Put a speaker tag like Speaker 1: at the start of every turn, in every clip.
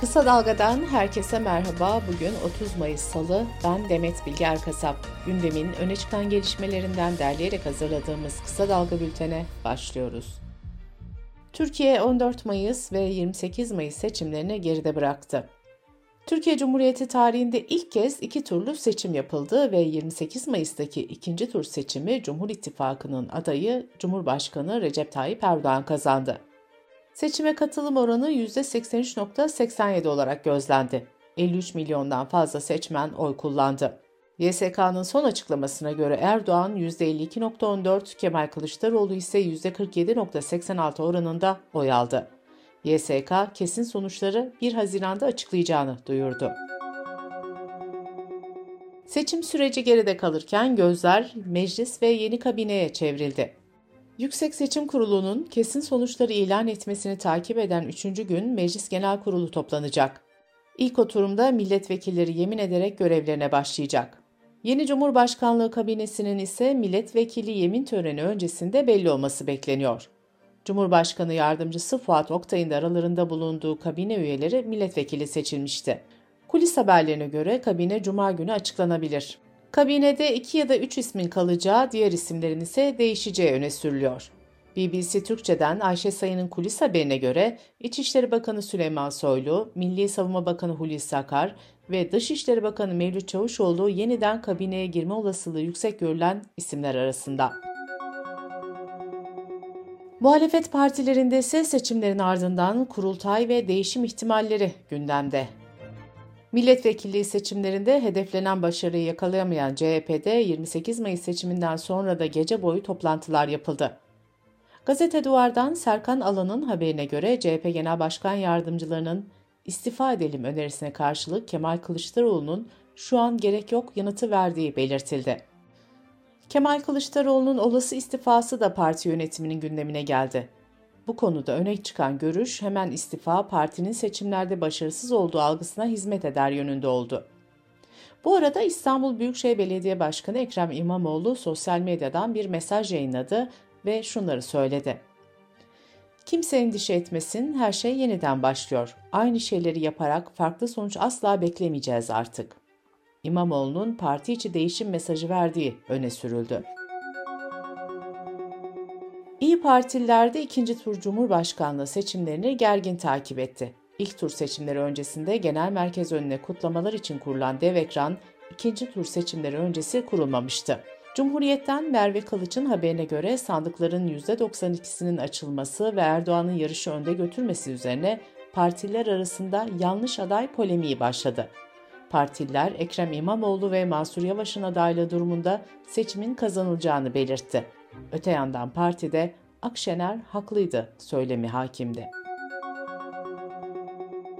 Speaker 1: Kısa Dalga'dan herkese merhaba. Bugün 30 Mayıs Salı. Ben Demet Bilge Erkasap. Gündemin öne çıkan gelişmelerinden derleyerek hazırladığımız Kısa Dalga bültene başlıyoruz. Türkiye 14 Mayıs ve 28 Mayıs seçimlerini geride bıraktı. Türkiye Cumhuriyeti tarihinde ilk kez iki turlu seçim yapıldı ve 28 Mayıs'taki ikinci tur seçimi Cumhur İttifakı'nın adayı Cumhurbaşkanı Recep Tayyip Erdoğan kazandı. Seçime katılım oranı %83.87 olarak gözlendi. 53 milyondan fazla seçmen oy kullandı. YSK'nın son açıklamasına göre Erdoğan %52.14, Kemal Kılıçdaroğlu ise %47.86 oranında oy aldı. YSK kesin sonuçları 1 Haziran'da açıklayacağını duyurdu. Seçim süreci geride kalırken gözler meclis ve yeni kabineye çevrildi. Yüksek Seçim Kurulu'nun kesin sonuçları ilan etmesini takip eden 3. gün Meclis Genel Kurulu toplanacak. İlk oturumda milletvekilleri yemin ederek görevlerine başlayacak. Yeni Cumhurbaşkanlığı kabinesinin ise milletvekili yemin töreni öncesinde belli olması bekleniyor. Cumhurbaşkanı Yardımcısı Fuat Oktay'ın da aralarında bulunduğu kabine üyeleri milletvekili seçilmişti. Kulis haberlerine göre kabine cuma günü açıklanabilir. Kabinede iki ya da üç ismin kalacağı, diğer isimlerin ise değişeceği öne sürülüyor. BBC Türkçe'den Ayşe Sayın'ın kulis haberine göre İçişleri Bakanı Süleyman Soylu, Milli Savunma Bakanı Hulusi Akar ve Dışişleri Bakanı Mevlüt Çavuşoğlu yeniden kabineye girme olasılığı yüksek görülen isimler arasında. Muhalefet partilerinde ise seçimlerin ardından kurultay ve değişim ihtimalleri gündemde. Milletvekilliği seçimlerinde hedeflenen başarıyı yakalayamayan CHP'de 28 Mayıs seçiminden sonra da gece boyu toplantılar yapıldı. Gazete Duvar'dan Serkan Alan'ın haberine göre CHP Genel Başkan Yardımcılarının istifa edelim önerisine karşılık Kemal Kılıçdaroğlu'nun şu an gerek yok yanıtı verdiği belirtildi. Kemal Kılıçdaroğlu'nun olası istifası da parti yönetiminin gündemine geldi. Bu konuda öne çıkan görüş hemen istifa partinin seçimlerde başarısız olduğu algısına hizmet eder yönünde oldu. Bu arada İstanbul Büyükşehir Belediye Başkanı Ekrem İmamoğlu sosyal medyadan bir mesaj yayınladı ve şunları söyledi. Kimse endişe etmesin, her şey yeniden başlıyor. Aynı şeyleri yaparak farklı sonuç asla beklemeyeceğiz artık. İmamoğlu'nun parti içi değişim mesajı verdiği öne sürüldü. İyi Partililer de ikinci tur Cumhurbaşkanlığı seçimlerini gergin takip etti. İlk tur seçimleri öncesinde genel merkez önüne kutlamalar için kurulan dev ekran, ikinci tur seçimleri öncesi kurulmamıştı. Cumhuriyet'ten Merve Kılıç'ın haberine göre sandıkların %92'sinin açılması ve Erdoğan'ın yarışı önde götürmesi üzerine partiler arasında yanlış aday polemiği başladı. Partililer Ekrem İmamoğlu ve Mansur Yavaş'ın adaylığı durumunda seçimin kazanılacağını belirtti. Öte yandan partide Akşener haklıydı söylemi hakimdi.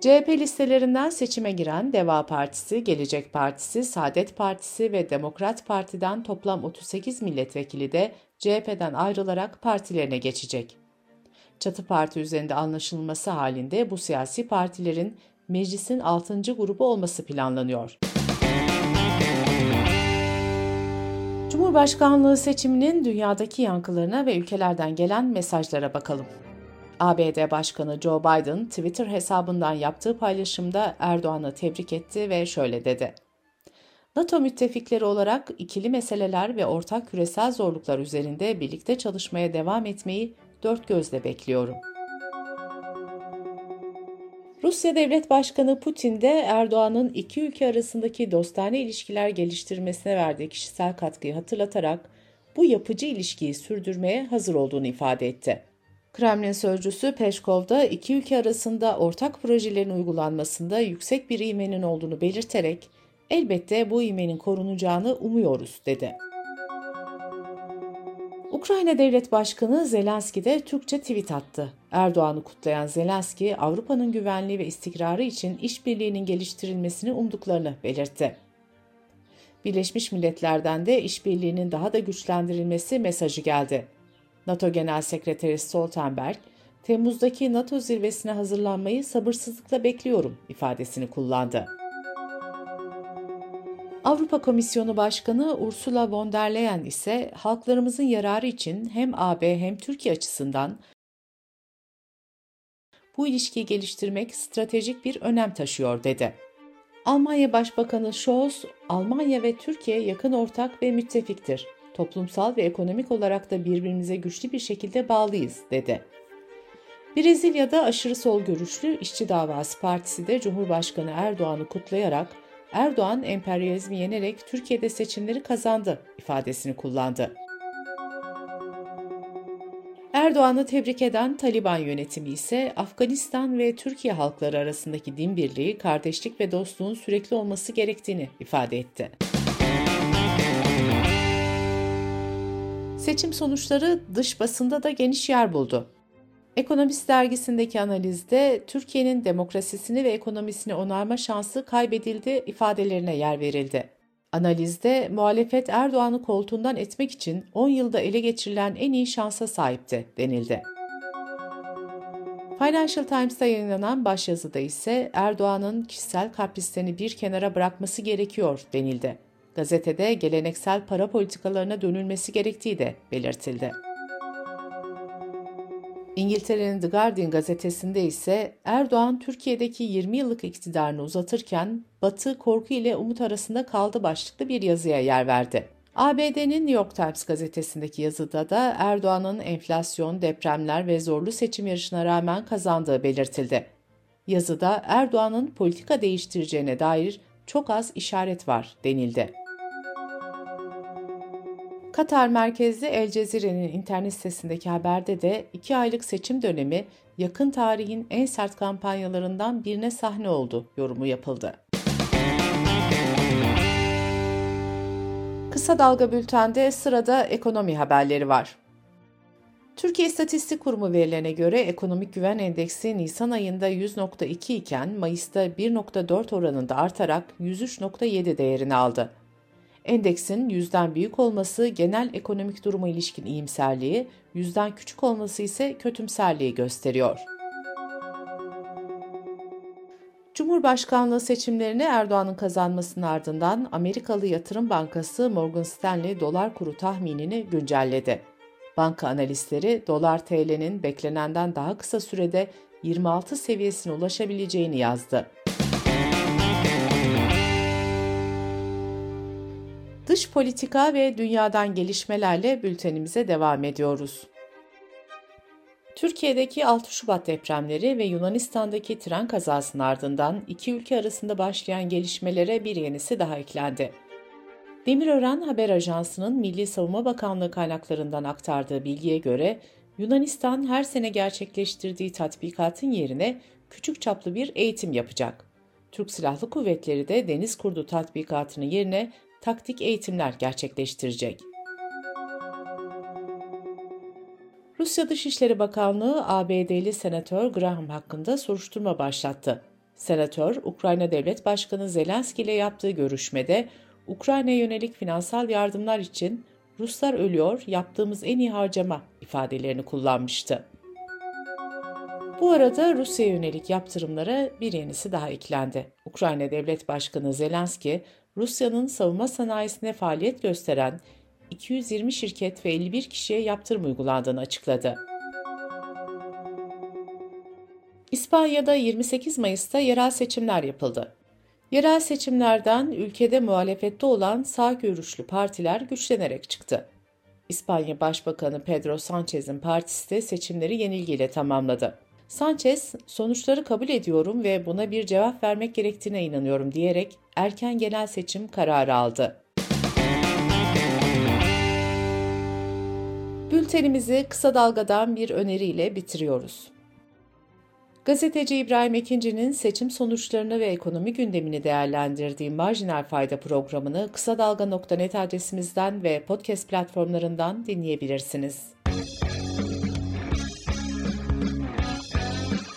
Speaker 1: CHP listelerinden seçime giren Deva Partisi, Gelecek Partisi, Saadet Partisi ve Demokrat Parti'den toplam 38 milletvekili de CHP'den ayrılarak partilerine geçecek. Çatı parti üzerinde anlaşılması halinde bu siyasi partilerin meclisin 6. grubu olması planlanıyor. Cumhurbaşkanlığı seçiminin dünyadaki yankılarına ve ülkelerden gelen mesajlara bakalım. ABD Başkanı Joe Biden Twitter hesabından yaptığı paylaşımda Erdoğan'ı tebrik etti ve şöyle dedi. NATO müttefikleri olarak ikili meseleler ve ortak küresel zorluklar üzerinde birlikte çalışmaya devam etmeyi dört gözle bekliyorum. Rusya Devlet Başkanı Putin de Erdoğan'ın iki ülke arasındaki dostane ilişkiler geliştirmesine verdiği kişisel katkıyı hatırlatarak bu yapıcı ilişkiyi sürdürmeye hazır olduğunu ifade etti. Kremlin sözcüsü Peşkov da iki ülke arasında ortak projelerin uygulanmasında yüksek bir imenin olduğunu belirterek elbette bu imenin korunacağını umuyoruz dedi. Ukrayna Devlet Başkanı Zelenski de Türkçe tweet attı. Erdoğan'ı kutlayan Zelenski, Avrupa'nın güvenliği ve istikrarı için işbirliğinin geliştirilmesini umduklarını belirtti. Birleşmiş Milletler'den de işbirliğinin daha da güçlendirilmesi mesajı geldi. NATO Genel Sekreteri Stoltenberg, Temmuz'daki NATO zirvesine hazırlanmayı sabırsızlıkla bekliyorum ifadesini kullandı. Avrupa Komisyonu Başkanı Ursula von der Leyen ise halklarımızın yararı için hem AB hem Türkiye açısından bu ilişkiyi geliştirmek stratejik bir önem taşıyor dedi. Almanya Başbakanı Scholz, Almanya ve Türkiye yakın ortak ve müttefiktir. Toplumsal ve ekonomik olarak da birbirimize güçlü bir şekilde bağlıyız, dedi. Brezilya'da aşırı sol görüşlü İşçi Davası Partisi de Cumhurbaşkanı Erdoğan'ı kutlayarak Erdoğan emperyalizmi yenerek Türkiye'de seçimleri kazandı ifadesini kullandı. Erdoğan'ı tebrik eden Taliban yönetimi ise Afganistan ve Türkiye halkları arasındaki din birliği, kardeşlik ve dostluğun sürekli olması gerektiğini ifade etti. Seçim sonuçları dış basında da geniş yer buldu. Ekonomist dergisindeki analizde Türkiye'nin demokrasisini ve ekonomisini onarma şansı kaybedildi ifadelerine yer verildi. Analizde muhalefet Erdoğan'ı koltuğundan etmek için 10 yılda ele geçirilen en iyi şansa sahipti denildi. Financial Times'ta yayınlanan başyazıda ise Erdoğan'ın kişisel kaprislerini bir kenara bırakması gerekiyor denildi. Gazetede geleneksel para politikalarına dönülmesi gerektiği de belirtildi. İngiltere'nin The Guardian gazetesinde ise Erdoğan Türkiye'deki 20 yıllık iktidarını uzatırken Batı korku ile umut arasında kaldı başlıklı bir yazıya yer verdi. ABD'nin New York Times gazetesindeki yazıda da Erdoğan'ın enflasyon, depremler ve zorlu seçim yarışına rağmen kazandığı belirtildi. Yazıda Erdoğan'ın politika değiştireceğine dair çok az işaret var denildi. Katar merkezli El Cezire'nin internet sitesindeki haberde de 2 aylık seçim dönemi yakın tarihin en sert kampanyalarından birine sahne oldu yorumu yapıldı. Kısa Dalga Bülten'de sırada ekonomi haberleri var. Türkiye İstatistik Kurumu verilerine göre ekonomik güven endeksi Nisan ayında 100.2 iken Mayıs'ta 1.4 oranında artarak 103.7 değerini aldı. Endeksin yüzden büyük olması genel ekonomik duruma ilişkin iyimserliği, yüzden küçük olması ise kötümserliği gösteriyor. Cumhurbaşkanlığı seçimlerini Erdoğan'ın kazanmasının ardından Amerikalı Yatırım Bankası Morgan Stanley dolar kuru tahminini güncelledi. Banka analistleri dolar TL'nin beklenenden daha kısa sürede 26 seviyesine ulaşabileceğini yazdı. Dış politika ve dünyadan gelişmelerle bültenimize devam ediyoruz. Türkiye'deki 6 Şubat depremleri ve Yunanistan'daki tren kazasının ardından iki ülke arasında başlayan gelişmelere bir yenisi daha eklendi. Demirören Haber Ajansı'nın Milli Savunma Bakanlığı kaynaklarından aktardığı bilgiye göre Yunanistan her sene gerçekleştirdiği tatbikatın yerine küçük çaplı bir eğitim yapacak. Türk Silahlı Kuvvetleri de deniz kurdu tatbikatının yerine taktik eğitimler gerçekleştirecek. Rusya Dışişleri Bakanlığı ABD'li Senatör Graham hakkında soruşturma başlattı. Senatör, Ukrayna Devlet Başkanı Zelenski ile yaptığı görüşmede Ukrayna'ya yönelik finansal yardımlar için Ruslar ölüyor, yaptığımız en iyi harcama ifadelerini kullanmıştı. Bu arada Rusya yönelik yaptırımlara bir yenisi daha eklendi. Ukrayna Devlet Başkanı Zelenski, Rusya'nın savunma sanayisine faaliyet gösteren 220 şirket ve 51 kişiye yaptırım uygulandığını açıkladı. İspanya'da 28 Mayıs'ta yerel seçimler yapıldı. Yerel seçimlerden ülkede muhalefette olan sağ görüşlü partiler güçlenerek çıktı. İspanya Başbakanı Pedro Sanchez'in partisi de seçimleri yenilgiyle tamamladı. Sanchez, sonuçları kabul ediyorum ve buna bir cevap vermek gerektiğine inanıyorum diyerek erken genel seçim kararı aldı. Bültenimizi kısa dalgadan bir öneriyle bitiriyoruz. Gazeteci İbrahim Ekinci'nin seçim sonuçlarını ve ekonomi gündemini değerlendirdiği Marjinal Fayda programını kısa dalga.net adresimizden ve podcast platformlarından dinleyebilirsiniz.